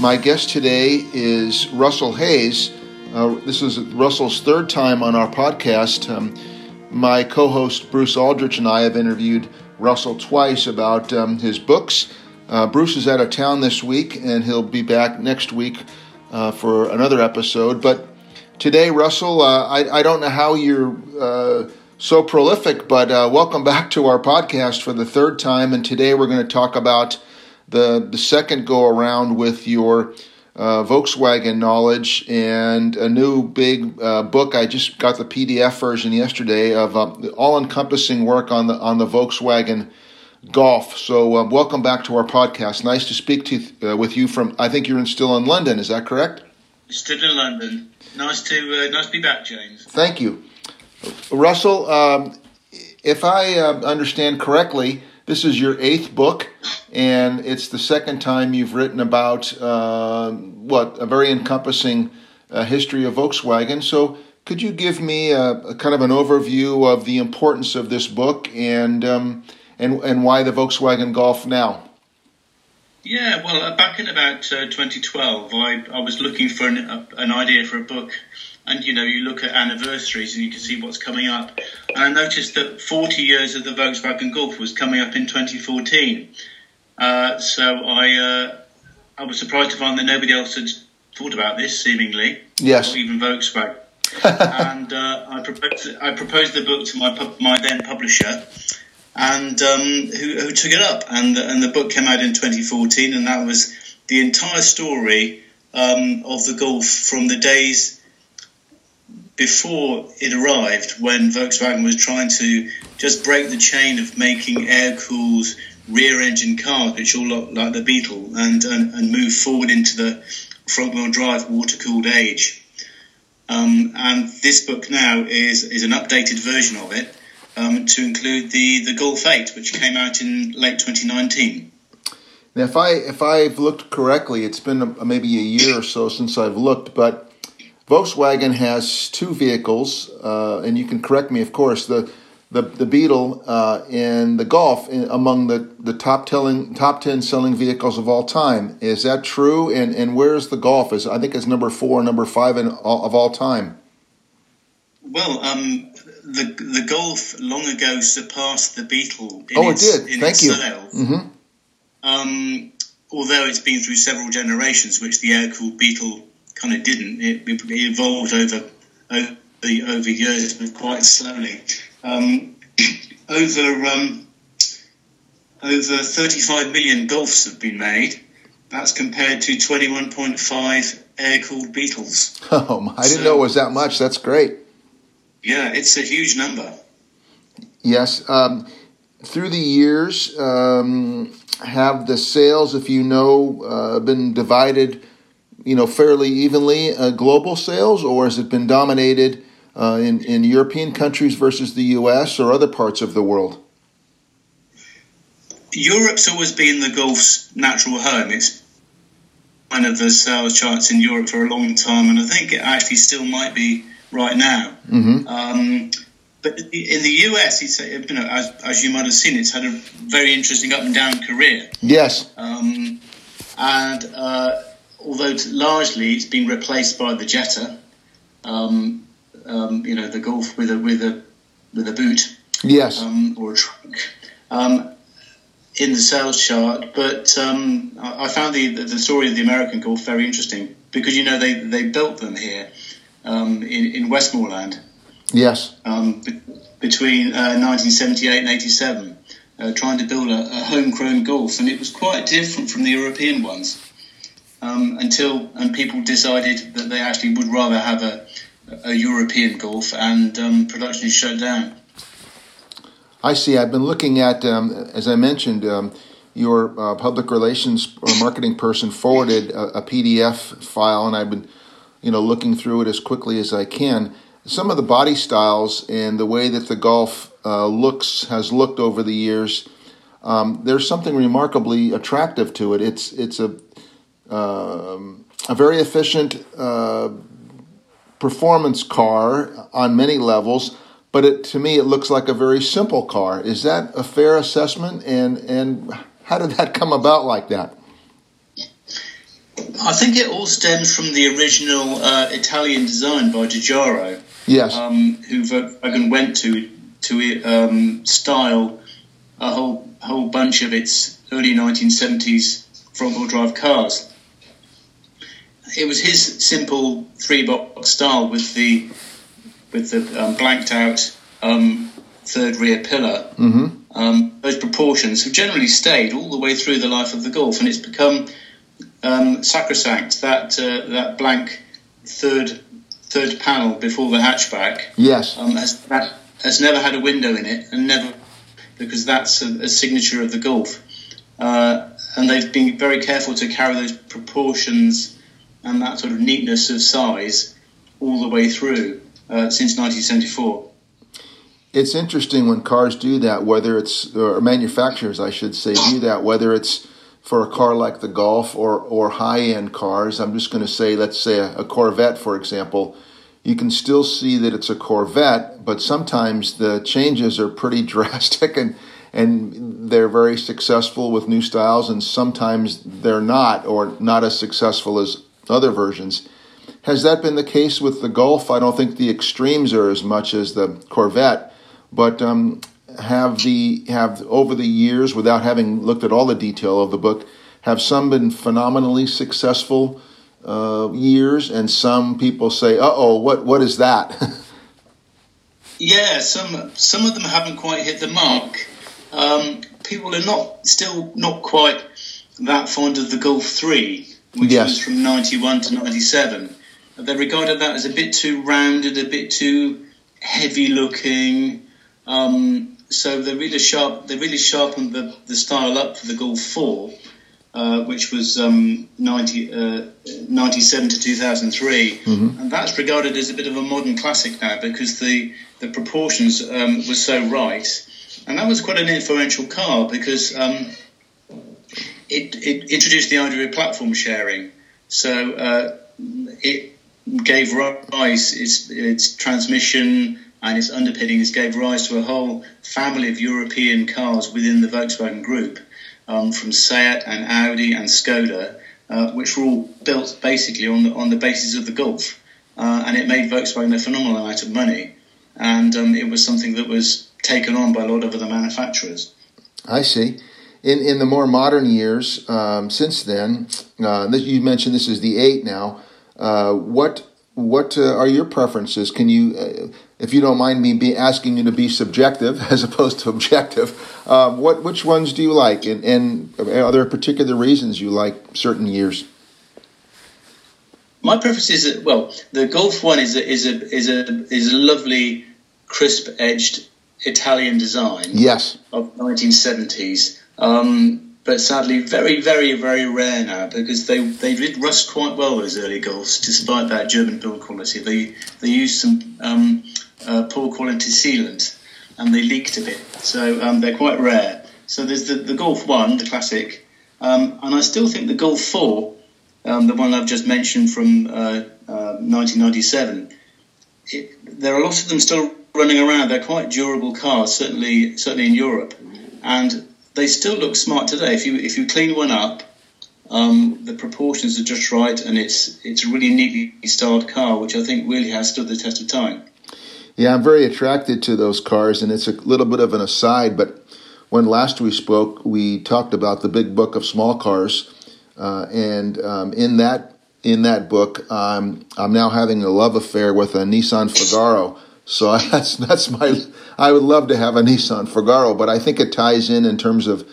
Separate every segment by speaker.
Speaker 1: My guest today is Russell Hayes. Uh, this is Russell's third time on our podcast. Um, my co host Bruce Aldrich and I have interviewed Russell twice about um, his books. Uh, Bruce is out of town this week and he'll be back next week uh, for another episode. But today, Russell, uh, I, I, don't know how you're uh, so prolific, but uh, welcome back to our podcast for the third time. And today we're going to talk about the the second go around with your uh, Volkswagen knowledge and a new big uh, book. I just got the PDF version yesterday of uh, all encompassing work on the on the Volkswagen Golf. So uh, welcome back to our podcast. Nice to speak to uh, with you from. I think you're in, still in London. Is that correct?
Speaker 2: Still in London. Nice to uh, nice to be back, James.
Speaker 1: Thank you, Russell. Um, if I understand correctly this is your eighth book, and it's the second time you've written about uh, what a very encompassing uh, history of Volkswagen. So, could you give me a, a, kind of an overview of the importance of this book and um, and and why the Volkswagen Golf now?
Speaker 2: Yeah, well, uh, back in about uh, 2012, I, I was looking for an, an idea for a book and you know you look at anniversaries and you can see what's coming up. And I noticed that 40 years of the Volkswagen Golf was coming up in 2014. Uh, so I uh, I was surprised to find that nobody else had thought about this, seemingly.
Speaker 1: Yes.
Speaker 2: Even Volkswagen. and uh, I proposed I proposed the book to my my then publisher, and um, who, who, took it up. And and the book came out in 2014, and that was the entire story um, of the Golf from the days before it arrived, when Volkswagen was trying to just break the chain of making air-cooled rear-engine cars, which all look like the Beetle, and, and, and move forward into the front-wheel drive water-cooled age. Um, and this book now is, is an updated version of it um, to include the, the Golf 8, which came out in late 2019.
Speaker 1: Now, if I if I've looked correctly, it's been a, maybe a year or so since I've looked, but Volkswagen has two vehicles, uh, and you can correct me, of course. The the, the Beetle uh, and the Golf in, among the, the top telling top ten selling vehicles of all time. Is that true? And and where's the Golf? Is I think it's number four, number five in all, of all time.
Speaker 2: Well, um, the the Golf long ago surpassed the Beetle.
Speaker 1: oh, its, it did. Thank you. Mm-hmm.
Speaker 2: Um, although it's been through several generations, which the air-cooled Beetle kind of didn't. It, it evolved over over, over years, but quite slowly. Um, over um, over 35 million Golfs have been made. That's compared to 21.5 air-cooled Beetles.
Speaker 1: Oh, I didn't so, know it was that much. That's great.
Speaker 2: Yeah, it's a huge number.
Speaker 1: Yes. Um, through the years, um, have the sales, if you know, uh, been divided you know, fairly evenly uh, global sales, or has it been dominated uh, in, in European countries versus the U.S. or other parts of the world?
Speaker 2: Europe's always been the Golf's natural home. It's one of the sales charts in Europe for a long time, and I think it actually still might be right now.
Speaker 1: Mm-hmm.
Speaker 2: Um, but in the US, it's you know as, as you might have seen, it's had a very interesting up and down career.
Speaker 1: Yes.
Speaker 2: Um, and uh, although largely it's been replaced by the Jetta, um, um, you know, the Golf with a with a with a boot,
Speaker 1: yes,
Speaker 2: um, or a trunk, um, in the sales chart. But um, I found the the story of the American Golf very interesting because you know they they built them here um, in in Westmoreland.
Speaker 1: Yes.
Speaker 2: Be- between uh, 1978 and 87, uh, trying to build a, a homegrown Golf, and it was quite different from the European ones um, until and people decided that they actually would rather have a, a European Golf, and um, production is shut down.
Speaker 1: I see. I've been looking at, um, as I mentioned, um, your uh, public relations or marketing person forwarded a, a, PDF file, and I've been, you know, looking through it as quickly as I can. Some of the body styles and the way that the Golf uh, looks has looked over the years. Um, there's something remarkably attractive to it. It's it's a um, a very efficient uh, performance car on many levels, but it, to me it looks like a very simple car. Is that a fair assessment? And and how did that come about like that?
Speaker 2: I think it all stems from the original uh, Italian design by Giugiaro.
Speaker 1: Yes.
Speaker 2: Um, who Volkswagen went to to um, style a whole whole bunch of its early 1970s front wheel drive cars. It was his simple three box style with the with the um, blanked out um, third rear pillar.
Speaker 1: Mm-hmm.
Speaker 2: Um, those proportions have generally stayed all the way through the life of the Golf, and it's become um, sacrosanct that uh, that blank third third panel before the hatchback.
Speaker 1: Yes,
Speaker 2: um, has has never had a window in it, and never because that's a, a signature of the Golf. Uh, and they've been very careful to carry those proportions and that sort of neatness of size all the way through uh, since 1974.
Speaker 1: It's interesting when cars do that, whether it's or manufacturers, I should say, do that, whether it's for a car like the Golf or or high end cars. I'm just going to say, let's say a, a Corvette, for example. You can still see that it's a Corvette, but sometimes the changes are pretty drastic and and they're very successful with new styles, and sometimes they're not, or not as successful as other versions. Has that been the case with the Golf? I don't think the extremes are as much as the Corvette, but um, have the have over the years, without having looked at all the detail of the book, have some been phenomenally successful uh, years, and some people say, "Uh oh, what what is that?"
Speaker 2: yeah, some some of them haven't quite hit the mark. Um, people are not still not quite that fond of the Golf Three, which yes. was from ninety one to ninety seven. They regarded that as a bit too rounded, a bit too heavy looking. Um, so they really sharp. They really sharpened the, the style up for the Golf Four, uh, which was um, 90, uh, 97 to 2003, mm-hmm. and that's regarded as a bit of a modern classic now because the the proportions um, were so right, and that was quite an influential car because um, it, it, introduced the idea of platform sharing. So uh, it gave rise its its transmission and its underpinnings gave rise to a whole family of European cars within the Volkswagen Group, um, from Seat and Audi and Skoda, uh, which were all built basically on the on the basis of the Golf, uh, and it made Volkswagen a phenomenal amount of money, and um, it was something that was taken on by a lot of other manufacturers.
Speaker 1: I see. In in the more modern years, um, since then, uh, you mentioned this is the eight now. Uh, what what uh, are your preferences? Can you, uh, if you don't mind me be asking you to be subjective as opposed to objective, um, what which ones do you like, and, and are there particular reasons you like certain years?
Speaker 2: My preference is that, well, the Golf One is a, is a is a is a lovely, crisp edged Italian design.
Speaker 1: Yes.
Speaker 2: Of 1970s. Um, but sadly very, very, very rare now because they they did rust quite well those early Golfs, despite that German build quality. They they used some um, uh, poor quality sealant and they leaked a bit, so um, they're quite rare. So there's the, the Golf One, the classic, um, and I still think the Golf Four, um, the one I've just mentioned from uh, uh, 1997. It, there are lots of them still running around. They're quite durable cars, certainly certainly in Europe, and they still look smart today. If you if you clean one up, um, the proportions are just right, and it's it's a really neatly styled car, which I think really has stood the test of time.
Speaker 1: Yeah, I'm very attracted to those cars, and it's a little bit of an aside, but when last we spoke, we talked about the big book of small cars, uh, and um, in that in that book, um, I'm now having a love affair with a Nissan Figaro. So that's that's my. I would love to have a Nissan Figaro, but I think it ties in in terms of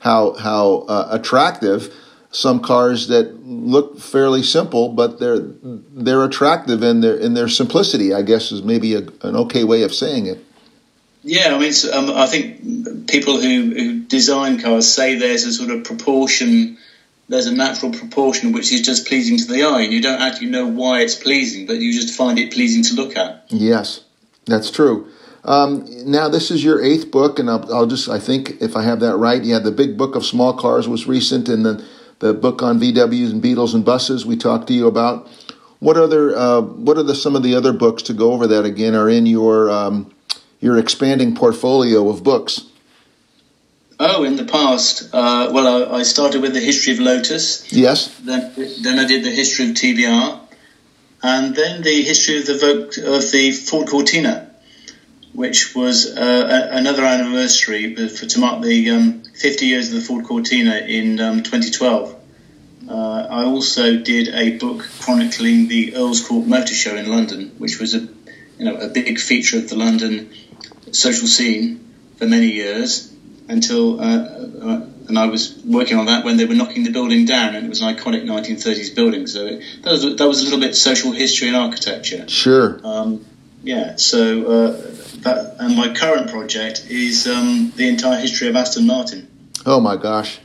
Speaker 1: how how uh, attractive some cars that look fairly simple, but they're they're attractive in their in their simplicity. I guess is maybe a, an okay way of saying it.
Speaker 2: Yeah, I mean, um, I think people who, who design cars say there's a sort of proportion there's a natural proportion which is just pleasing to the eye, and you don't actually know why it's pleasing, but you just find it pleasing to look at.
Speaker 1: Yes, that's true. Um, now this is your eighth book, and I'll, I'll, just I think if I have that right, yeah, the big book of small cars was recent, and then the book on VWs and Beetles and buses we talked to you about. What other uh, what are the some of the other books to go over that again are in your um, your expanding portfolio of books?
Speaker 2: Oh, in the past, uh, well, I, I, started with the history of Lotus.
Speaker 1: Yes.
Speaker 2: Then, then I did the history of TVR, and then the history of the Vogue, of the Ford Cortina, which was uh, a, another anniversary for, to mark the um, 50 years of the Ford Cortina in um, 2012. Uh, I also did a book chronicling the Earl's Court Motor Show in London, which was a you know a big feature of the London social scene for many years until, uh, uh, and I was working on that when they were knocking the building down, and it was an iconic 1930s building. So it, that, was, that was a little bit social history and architecture.
Speaker 1: Sure.
Speaker 2: Um, yeah. So uh, that, and my current project is um, the entire history of Aston Martin.
Speaker 1: Oh my gosh.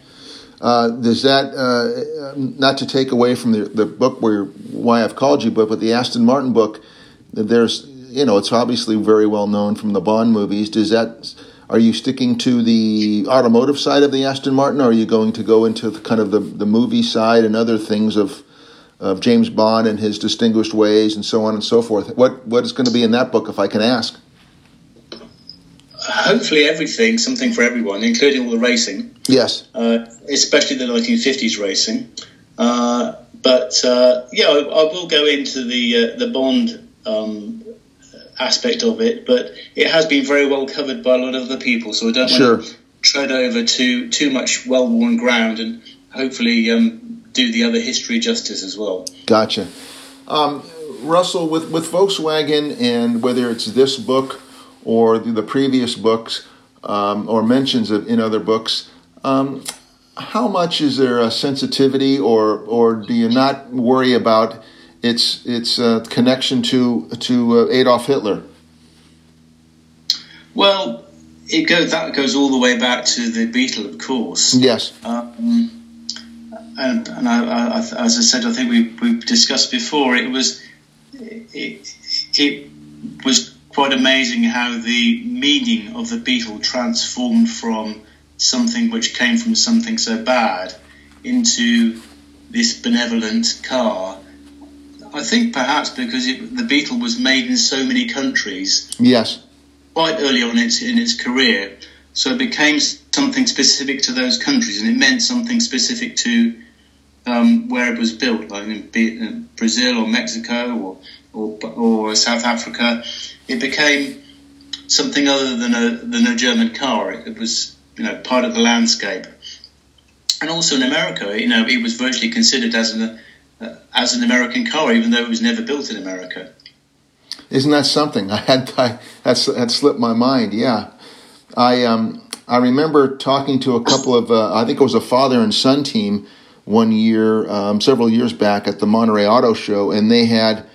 Speaker 1: Uh, does that uh, not to take away from the, the book where why I've called you, but with the Aston Martin book, there's you know it's obviously very well known from the Bond movies. Does that are you sticking to the automotive side of the Aston Martin, or are you going to go into the, kind of the, the movie side and other things of of James Bond and his distinguished ways and so on and so forth? What what is going to be in that book, if I can ask?
Speaker 2: Hopefully, everything, something for everyone, including all the racing.
Speaker 1: Yes,
Speaker 2: uh, especially the 1950s racing. Uh, but uh, yeah, I, I, will go into the uh, the Bond um, aspect of it, but it has been very well covered by a lot of other people, so I don't sure. want to tread over too too much well worn ground, and hopefully um, do the other history justice as well.
Speaker 1: Gotcha, um, Russell. With with Volkswagen, and whether it's this book or the previous books um, or mentions of in other books. Um, how much is there a sensitivity, or or do you not worry about its its uh, connection to to uh, Adolf Hitler?
Speaker 2: Well, it goes that goes all the way back to the Beetle, of course.
Speaker 1: Yes.
Speaker 2: Um, and, and I, I, as I said, I think we we discussed before. It was it, it was quite amazing how the meaning of the Beetle transformed from something which came from something so bad into this benevolent car I think perhaps because it, the Beetle was made in so many countries.
Speaker 1: Yes.
Speaker 2: Quite early on in its, in its career, so it became something specific to those countries, and it meant something specific to um, where it was built, like in Brazil or Mexico or, or, or South Africa. It became something other than a than a German car. It, it was you know part of the landscape, and also in America, you know, it was virtually considered as an uh, as an American car, even though it was never built in America.
Speaker 1: Isn't that something? I had I, that had slipped my mind. Yeah, I um I remember talking to a couple of uh, I think it was a father and son team one year um, several years back at the Monterey Auto Show, and they had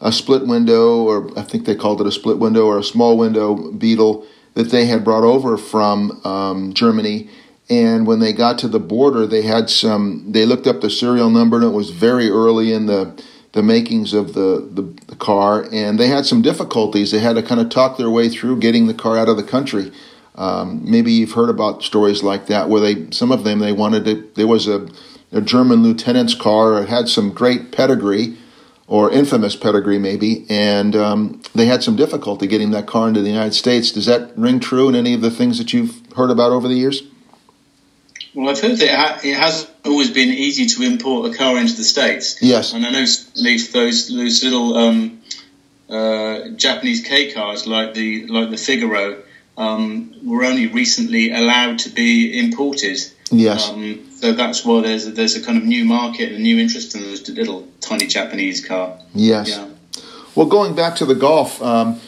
Speaker 1: a split window, or I think they called it a split window or a small window Beetle that they had brought over from um, Germany and when they got to the border, they had some. They looked up the serial number, and it was very early in the the makings of the, the, the car, and they had some difficulties. They had to kind of talk their way through getting the car out of the country. Um, maybe you've heard about stories like that, where they some of them they wanted to. There was a, a German lieutenant's car. It had some great pedigree, or infamous pedigree, maybe, and um, they had some difficulty getting that car into the United States. Does that ring true in any of the things that you've heard about over the years?
Speaker 2: Well, I've heard that it, ha- it has always been easy to import a car into the states.
Speaker 1: Yes,
Speaker 2: and I know those those little um, uh, Japanese K cars like the like the Figaro um, were only recently allowed to be imported.
Speaker 1: Yes.
Speaker 2: Um, so that's why there's a, there's a kind of new market and a new interest in those little tiny Japanese car.
Speaker 1: Yes. Yeah. Well, going back to the Golf, um,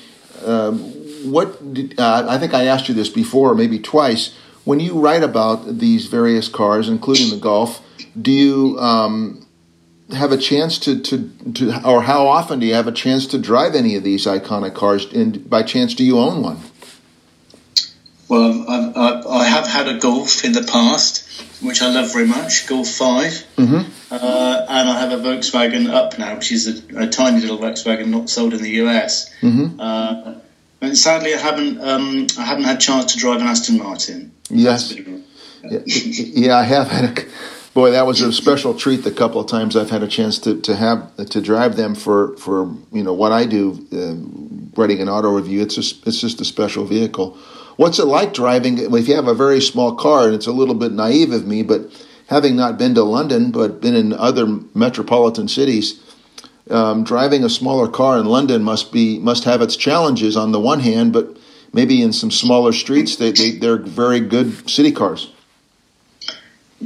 Speaker 1: uh, what did, uh, I think I asked you this before, maybe twice when you write about these various cars, including the Golf, do you um, have a chance to, to, to, or how often do you have a chance to drive any of these iconic cars? And by chance, do you own one?
Speaker 2: Well, I've, I've, I have had a Golf in the past, which I love very much, Golf 5.
Speaker 1: Mm-hmm.
Speaker 2: Uh, and I have a Volkswagen Up now, which is a, a tiny little Volkswagen not sold in the US.
Speaker 1: Mm-hmm.
Speaker 2: Uh, and sadly, I haven't um, I haven't had a chance to drive an Aston Martin.
Speaker 1: Yes. Yeah, yeah, I have had a. Boy, that was a special treat. The couple of times I've had a chance to, to have to drive them for, for you know what I do, uh, writing an auto review. It's just it's just a special vehicle. What's it like driving? If you have a very small car, and it's a little bit naive of me, but having not been to London, but been in other metropolitan cities, um, driving a smaller car in London must be must have its challenges on the one hand, but maybe in some smaller streets, they, they they're very good city cars.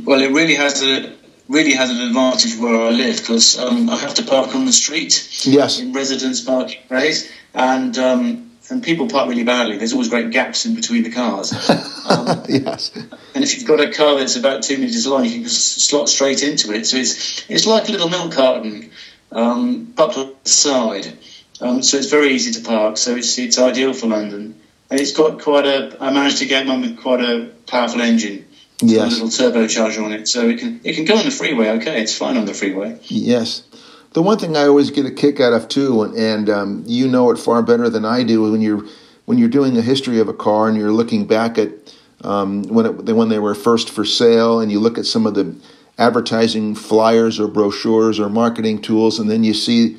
Speaker 2: Well, it really has a really has an advantage where I live because um, I have to park on the street.
Speaker 1: Yes.
Speaker 2: In residence parking areas, and um, and people park really badly. There's always great gaps in between the cars.
Speaker 1: Um, yes.
Speaker 2: And if you've got a car that's about two meters long, you can just slot straight into it. So it's it's like a little milk carton um, the side. Um, so it's very easy to park. So it's it's ideal for London. And it's got quite a. I managed to get one with quite a powerful engine.
Speaker 1: Yes.
Speaker 2: A little turbocharger on it, so it can it can go on the freeway. Okay, it's fine on the freeway.
Speaker 1: Yes. The one thing I always get a kick out of too, and, and um, you know it far better than I do, when you're when you're doing a history of a car and you're looking back at um, when it, when they were first for sale, and you look at some of the advertising flyers or brochures or marketing tools, and then you see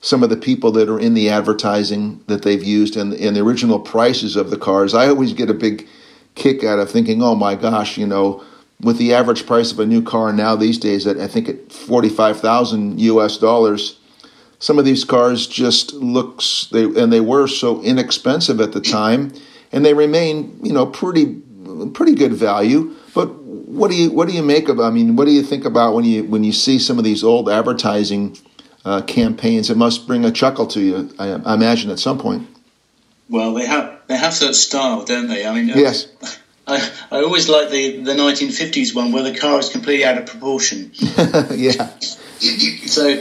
Speaker 1: some of the people that are in the advertising that they've used and, and the original prices of the cars. I always get a big kick out of thinking, oh my gosh, you know, with the average price of a new car now these days, at I think at forty five thousand U.S. dollars, some of these cars just looks they and they were so inexpensive at the time, and they remain you know pretty pretty good value. But what do you what do you make of? I mean, what do you think about when you when you see some of these old advertising uh, campaigns? It must bring a chuckle to you, I, I imagine, at some point.
Speaker 2: Well, they have they have that style, don't they? I mean,
Speaker 1: yes.
Speaker 2: I, I always like the, the 1950s one where the car is completely out of proportion.
Speaker 1: yeah.
Speaker 2: so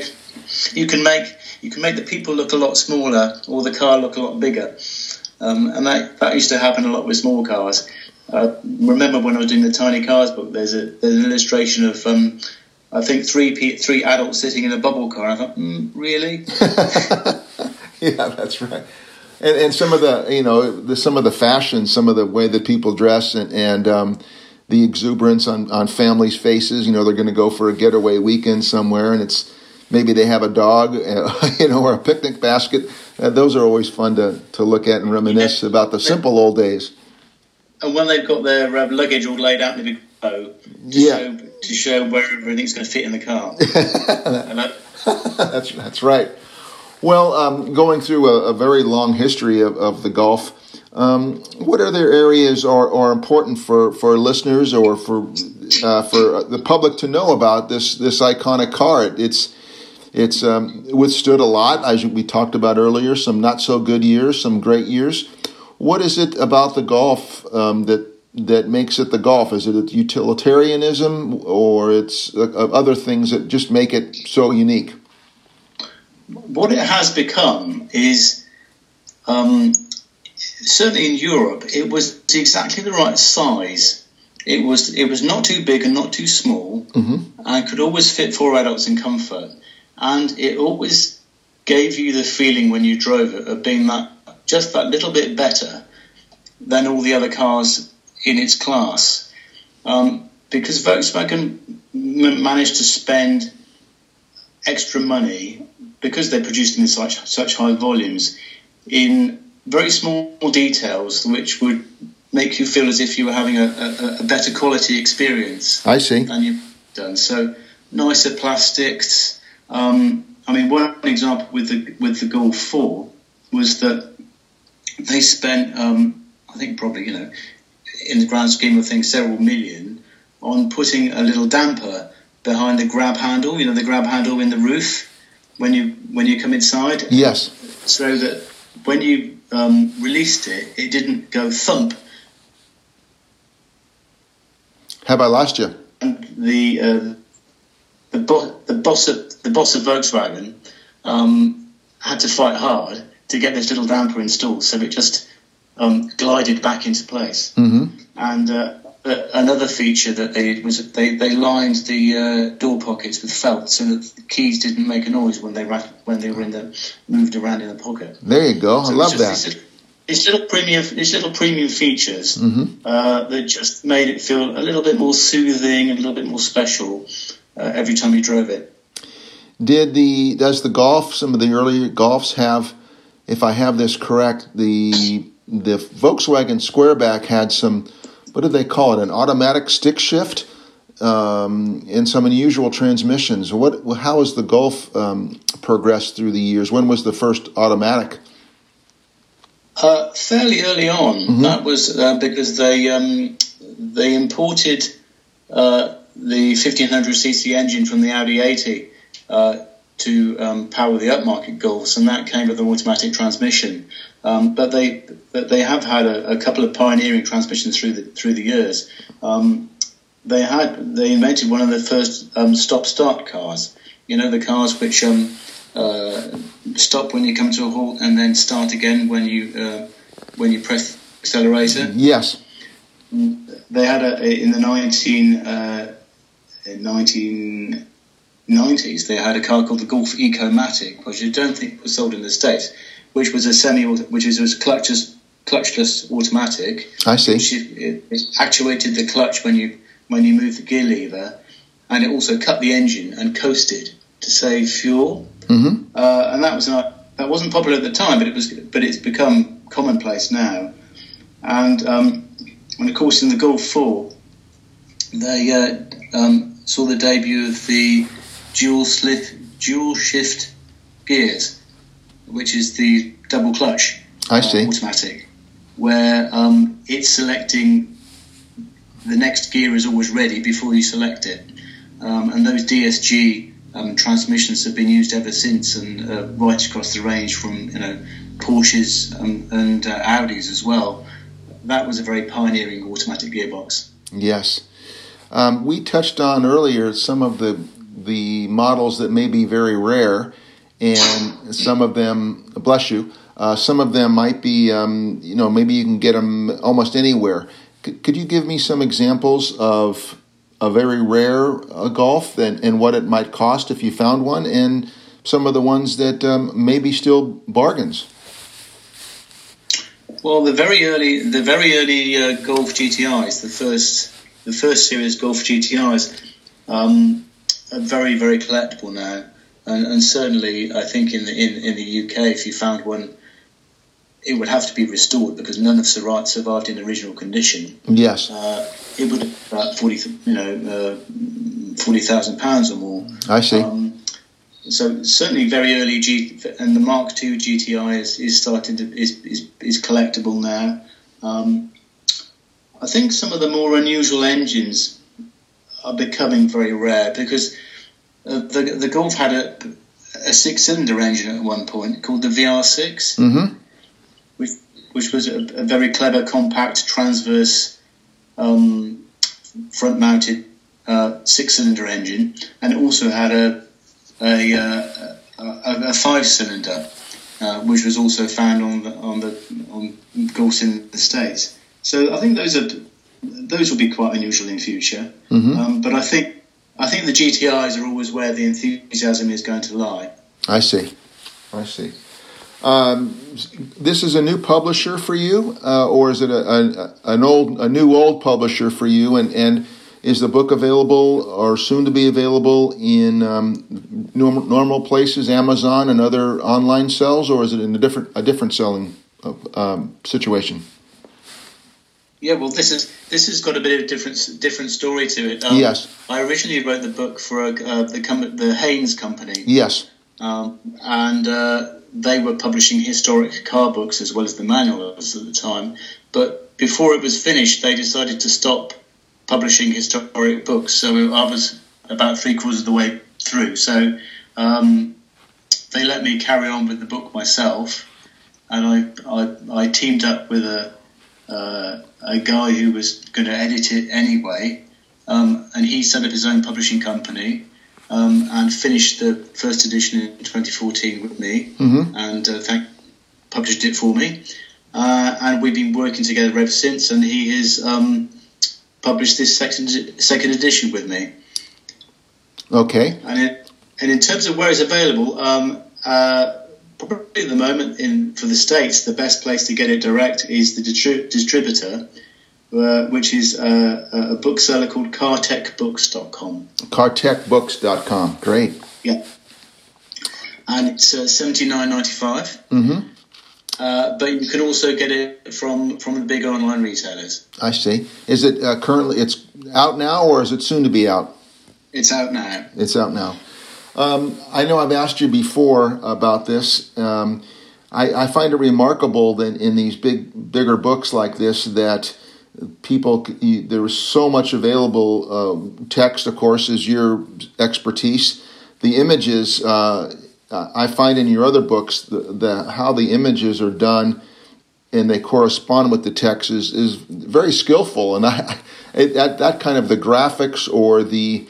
Speaker 2: you can make you can make the people look a lot smaller or the car look a lot bigger, um, and that that used to happen a lot with small cars. Uh, remember when I was doing the tiny cars book? There's a there's an illustration of um, I think three three adults sitting in a bubble car. I thought, mm, really?
Speaker 1: yeah, that's right and, and some of the you know the, some of the fashion, some of the way that people dress, and, and um, the exuberance on, on families' faces. You know, they're going to go for a getaway weekend somewhere, and it's maybe they have a dog, you know, or a picnic basket. Uh, those are always fun to, to look at and reminisce about the simple old days.
Speaker 2: And when they've got their uh, luggage all laid out in the big bow to, yeah. show, to show where everything's going to fit in the car.
Speaker 1: that's that's right. Well, um, going through a, a, very long history of, of the Golf, um, what other areas are, are important for, for listeners or for uh, for the public to know about this this iconic car? It's it's um, withstood a lot, as we talked about earlier. Some not so good years, some great years. What is it about the Golf um, that that makes it the Golf? Is it utilitarianism or it's uh, other things that just make it so unique?
Speaker 2: what it has become is um, certainly in Europe, it was exactly the right size. It was it was not too big and not too small,
Speaker 1: mm-hmm.
Speaker 2: and could always fit four adults in comfort. And it always gave you the feeling when you drove it of being that just that little bit better than all the other cars in its class. Um, because Volkswagen m- managed to spend extra money because they're produced in such such high volumes in very small details which would make you feel as if you were having a, a, a better quality experience.
Speaker 1: I see.
Speaker 2: Than you've done. So nicer plastics. Um, I mean, one example with the with the Golf Four was that they spent, um, I think, probably you know, in the grand scheme of things, several million on putting a little damper behind the grab handle. You know, the grab handle in the roof when you when you come inside.
Speaker 1: Yes.
Speaker 2: So that when you um, released it, it didn't go thump.
Speaker 1: How about last year?
Speaker 2: And the uh, the, bo- the boss of the boss of Volkswagen um, had to fight hard to get this little damper installed, so it just um, glided back into place.
Speaker 1: Mm-hmm.
Speaker 2: And uh, another feature that they did was they, they lined the uh, door pockets with felt so that the keys didn't make a noise when they when they were in the moved around in the pocket.
Speaker 1: There you go. So I love that.
Speaker 2: It's little premium, it's little premium features
Speaker 1: mm-hmm.
Speaker 2: uh, that just made it feel a little bit more soothing and a little bit more special uh, every time you drove it.
Speaker 1: Did the does the golf some of the earlier golfs have, if I have this correct, the the Volkswagen Squareback had some, what do they call it, an automatic stick shift um, and some unusual transmissions. What, how has the Golf um, progressed through the years? When was the first automatic?
Speaker 2: Uh, fairly early on. Mm-hmm. That was uh, because they um, they imported uh, the 1500cc engine from the Audi 80 uh, to um, power the upmarket Golfs, and that came with an automatic transmission. Um, but they but they have had a, a, couple of pioneering transmissions through the through the years. Um, they had they invented one of the first um, stop start cars. You know the cars which um, uh, stop when you come to a halt and then start again when you uh, when you press accelerator.
Speaker 1: Yes.
Speaker 2: They had a, in the 19, uh, 1990s. They had a car called the Golf Ecomatic, which I don't think was sold in the states, which was a semi, which is was clutchless, clutchless automatic.
Speaker 1: I see.
Speaker 2: Which it, it actuated the clutch when you when you move the gear lever, and it also cut the engine and coasted to save fuel.
Speaker 1: Mm-hmm.
Speaker 2: Uh, and that was not that wasn't popular at the time, but it was but it's become commonplace now. And um, and of course in the Golf Four, they uh, um, saw the debut of the dual slit dual shift gears, which is the double clutch
Speaker 1: I uh,
Speaker 2: automatic, where um, it's selecting the next gear is always ready before you select it. Um, and those DSG um, transmissions have been used ever since, and uh, right across the range from you know Porsches um, and uh, Audis as well. That was a very pioneering automatic gearbox.
Speaker 1: Yes, um, we touched on earlier some of the the models that may be very rare, and some of them, bless you, uh, some of them might be, um, you know, maybe you can get them almost anywhere. C- could you give me some examples of a very rare uh, Golf and, and what it might cost if you found one, and some of the ones that um, may be still bargains?
Speaker 2: Well, the very early, the very early uh, Golf GTIs, the first, the first series Golf GTIs, um, very, very collectible now, and, and, certainly, I think in the in, in the UK, if you found one it would have to be restored because none of Surratt survived in original condition.
Speaker 1: Yes,
Speaker 2: uh, it would about forty, you know, uh, forty thousand pounds or more.
Speaker 1: I see.
Speaker 2: Um, so certainly very early G and the Mark II GTI is, is starting to is, is, is collectible now. Um, I think some of the more unusual engines are becoming very rare because uh, the the Golf had a, a six cylinder engine at one point called the VR6.
Speaker 1: Mm-hmm
Speaker 2: which was a, a very clever, compact, transverse, um, front-mounted uh, six-cylinder engine, and it also had a a, uh, a, a five-cylinder, uh, which was also found on the on the on Golfs in the states. So I think those are those will be quite unusual in future.
Speaker 1: Mm-hmm.
Speaker 2: Um, but I think I think the GTIs are always where the enthusiasm is going to lie.
Speaker 1: I see. I see. Um, this is a new publisher for you, uh, or is it a, a, an old, a new old publisher for you? And, and is the book available or soon to be available in um, normal, normal places, Amazon and other online sales, or is it in a different a different selling um, situation?
Speaker 2: Yeah, well, this is this has got a bit of a different different story to it.
Speaker 1: Um, yes,
Speaker 2: I originally wrote the book for a, uh, the com- the Haynes company.
Speaker 1: Yes,
Speaker 2: um, and. Uh, they were publishing historic car books as well as the manuals at the time. But before it was finished, they decided to stop publishing historic books. So I was about three quarters of the way through. So um, they let me carry on with the book myself, and I I, I teamed up with a uh, a guy who was going to edit it anyway, um, and he set up his own publishing company um, and finished the first edition in 2014 with me,
Speaker 1: mm-hmm.
Speaker 2: and uh, thank, published it for me. Uh, and we've been working together ever since. And he has um, published this second second edition with me.
Speaker 1: Okay.
Speaker 2: And it, and in terms of where it's available, um, uh, probably at the moment in for the states, the best place to get it direct is the distri- distributor uh, which is uh, a bookseller called cartechbooks.com.
Speaker 1: Cartechbooks.com. Great.
Speaker 2: Yeah. And it's uh, seventy nine ninety five.
Speaker 1: Mm-hmm.
Speaker 2: Uh, but you can also get it from from the big online retailers.
Speaker 1: I see. Is it uh, currently? It's out now, or is it soon to be out?
Speaker 2: It's out now.
Speaker 1: It's out now. Um, I know I've asked you before about this. Um, I, I, find it remarkable that in these big, bigger books like this, that people there is so much available uh, text. Of course, is your expertise. The images uh, I find in your other books the, the how the images are done and they correspond with the text is, is very skillful. And I, it, that, that kind of the graphics or the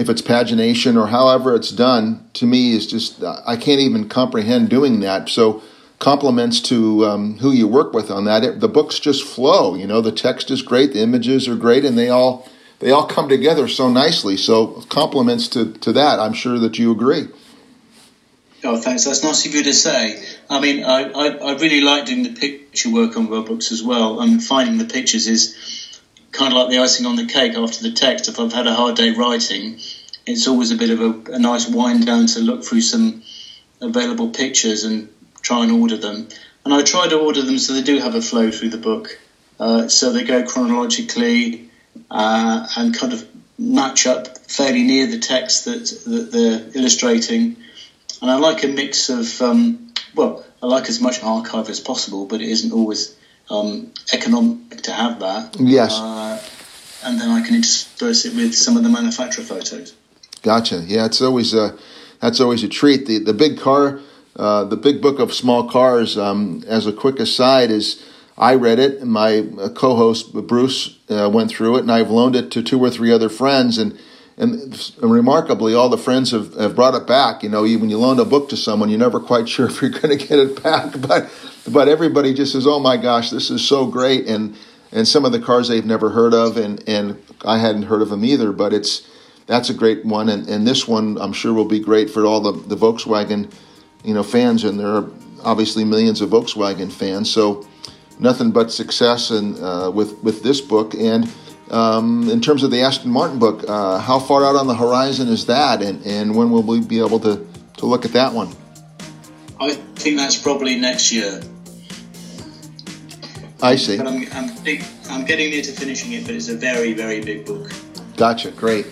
Speaker 1: if it's pagination or however it's done, to me is just I can't even comprehend doing that. So compliments to um, who you work with on that. It, the books just flow. You know, the text is great, the images are great, and they all they all come together so nicely. So compliments to to that. I'm sure that you agree.
Speaker 2: Oh, thanks. That's nice of you to say. I mean, I, I, I really like doing the picture work on World books as well. And finding the pictures is kind of like the icing on the cake after the text. If I've had a hard day writing, it's always a bit of a, a nice wind down to look through some available pictures and try and order them. And I try to order them so they do have a flow through the book. Uh, so they go chronologically uh, and kind of match up fairly near the text that, that they're illustrating. And I like a mix of, um, well, I like as much archive as possible, but it isn't always um, economic to have that.
Speaker 1: Yes. Uh,
Speaker 2: and then I can intersperse it with some of the manufacturer photos.
Speaker 1: Gotcha. Yeah, it's always a that's always a treat. The the big car, uh, the big book of small cars. Um, as a quick aside, is I read it. And my uh, co-host Bruce uh, went through it, and I've loaned it to two or three other friends, and. And remarkably, all the friends have, have brought it back. You know, when you loan a book to someone, you're never quite sure if you're going to get it back. But but everybody just says, "Oh my gosh, this is so great!" And and some of the cars they've never heard of, and and I hadn't heard of them either. But it's that's a great one, and, and this one I'm sure will be great for all the, the Volkswagen, you know, fans, and there are obviously millions of Volkswagen fans. So nothing but success and uh, with with this book. And um, in terms of the Aston Martin book, uh, how far out on the horizon is that, and, and when will we be able to to look at that one?
Speaker 2: I think that's probably next year.
Speaker 1: I see.
Speaker 2: But I'm, I'm, I'm getting near to finishing it, but it's a very, very big book.
Speaker 1: Gotcha. Great.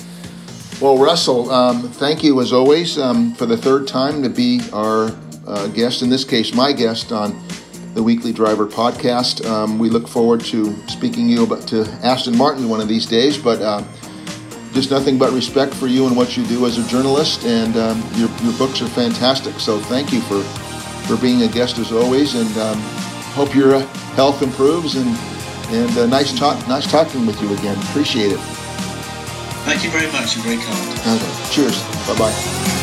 Speaker 1: Well, Russell, um, thank you as always um, for the third time to be our uh, guest, in this case, my guest on the Weekly Driver podcast. Um, we look forward to speaking you about to Aston Martin one of these days, but uh, just nothing but respect for you and what you do as a journalist, and um, your, your books are fantastic. So thank you for, for being a guest as always, and um, hope your uh, health improves and and uh, nice talk, nice talking with you again. Appreciate it.
Speaker 2: Thank you very much. You're very kind.
Speaker 1: Okay. Cheers. Bye bye.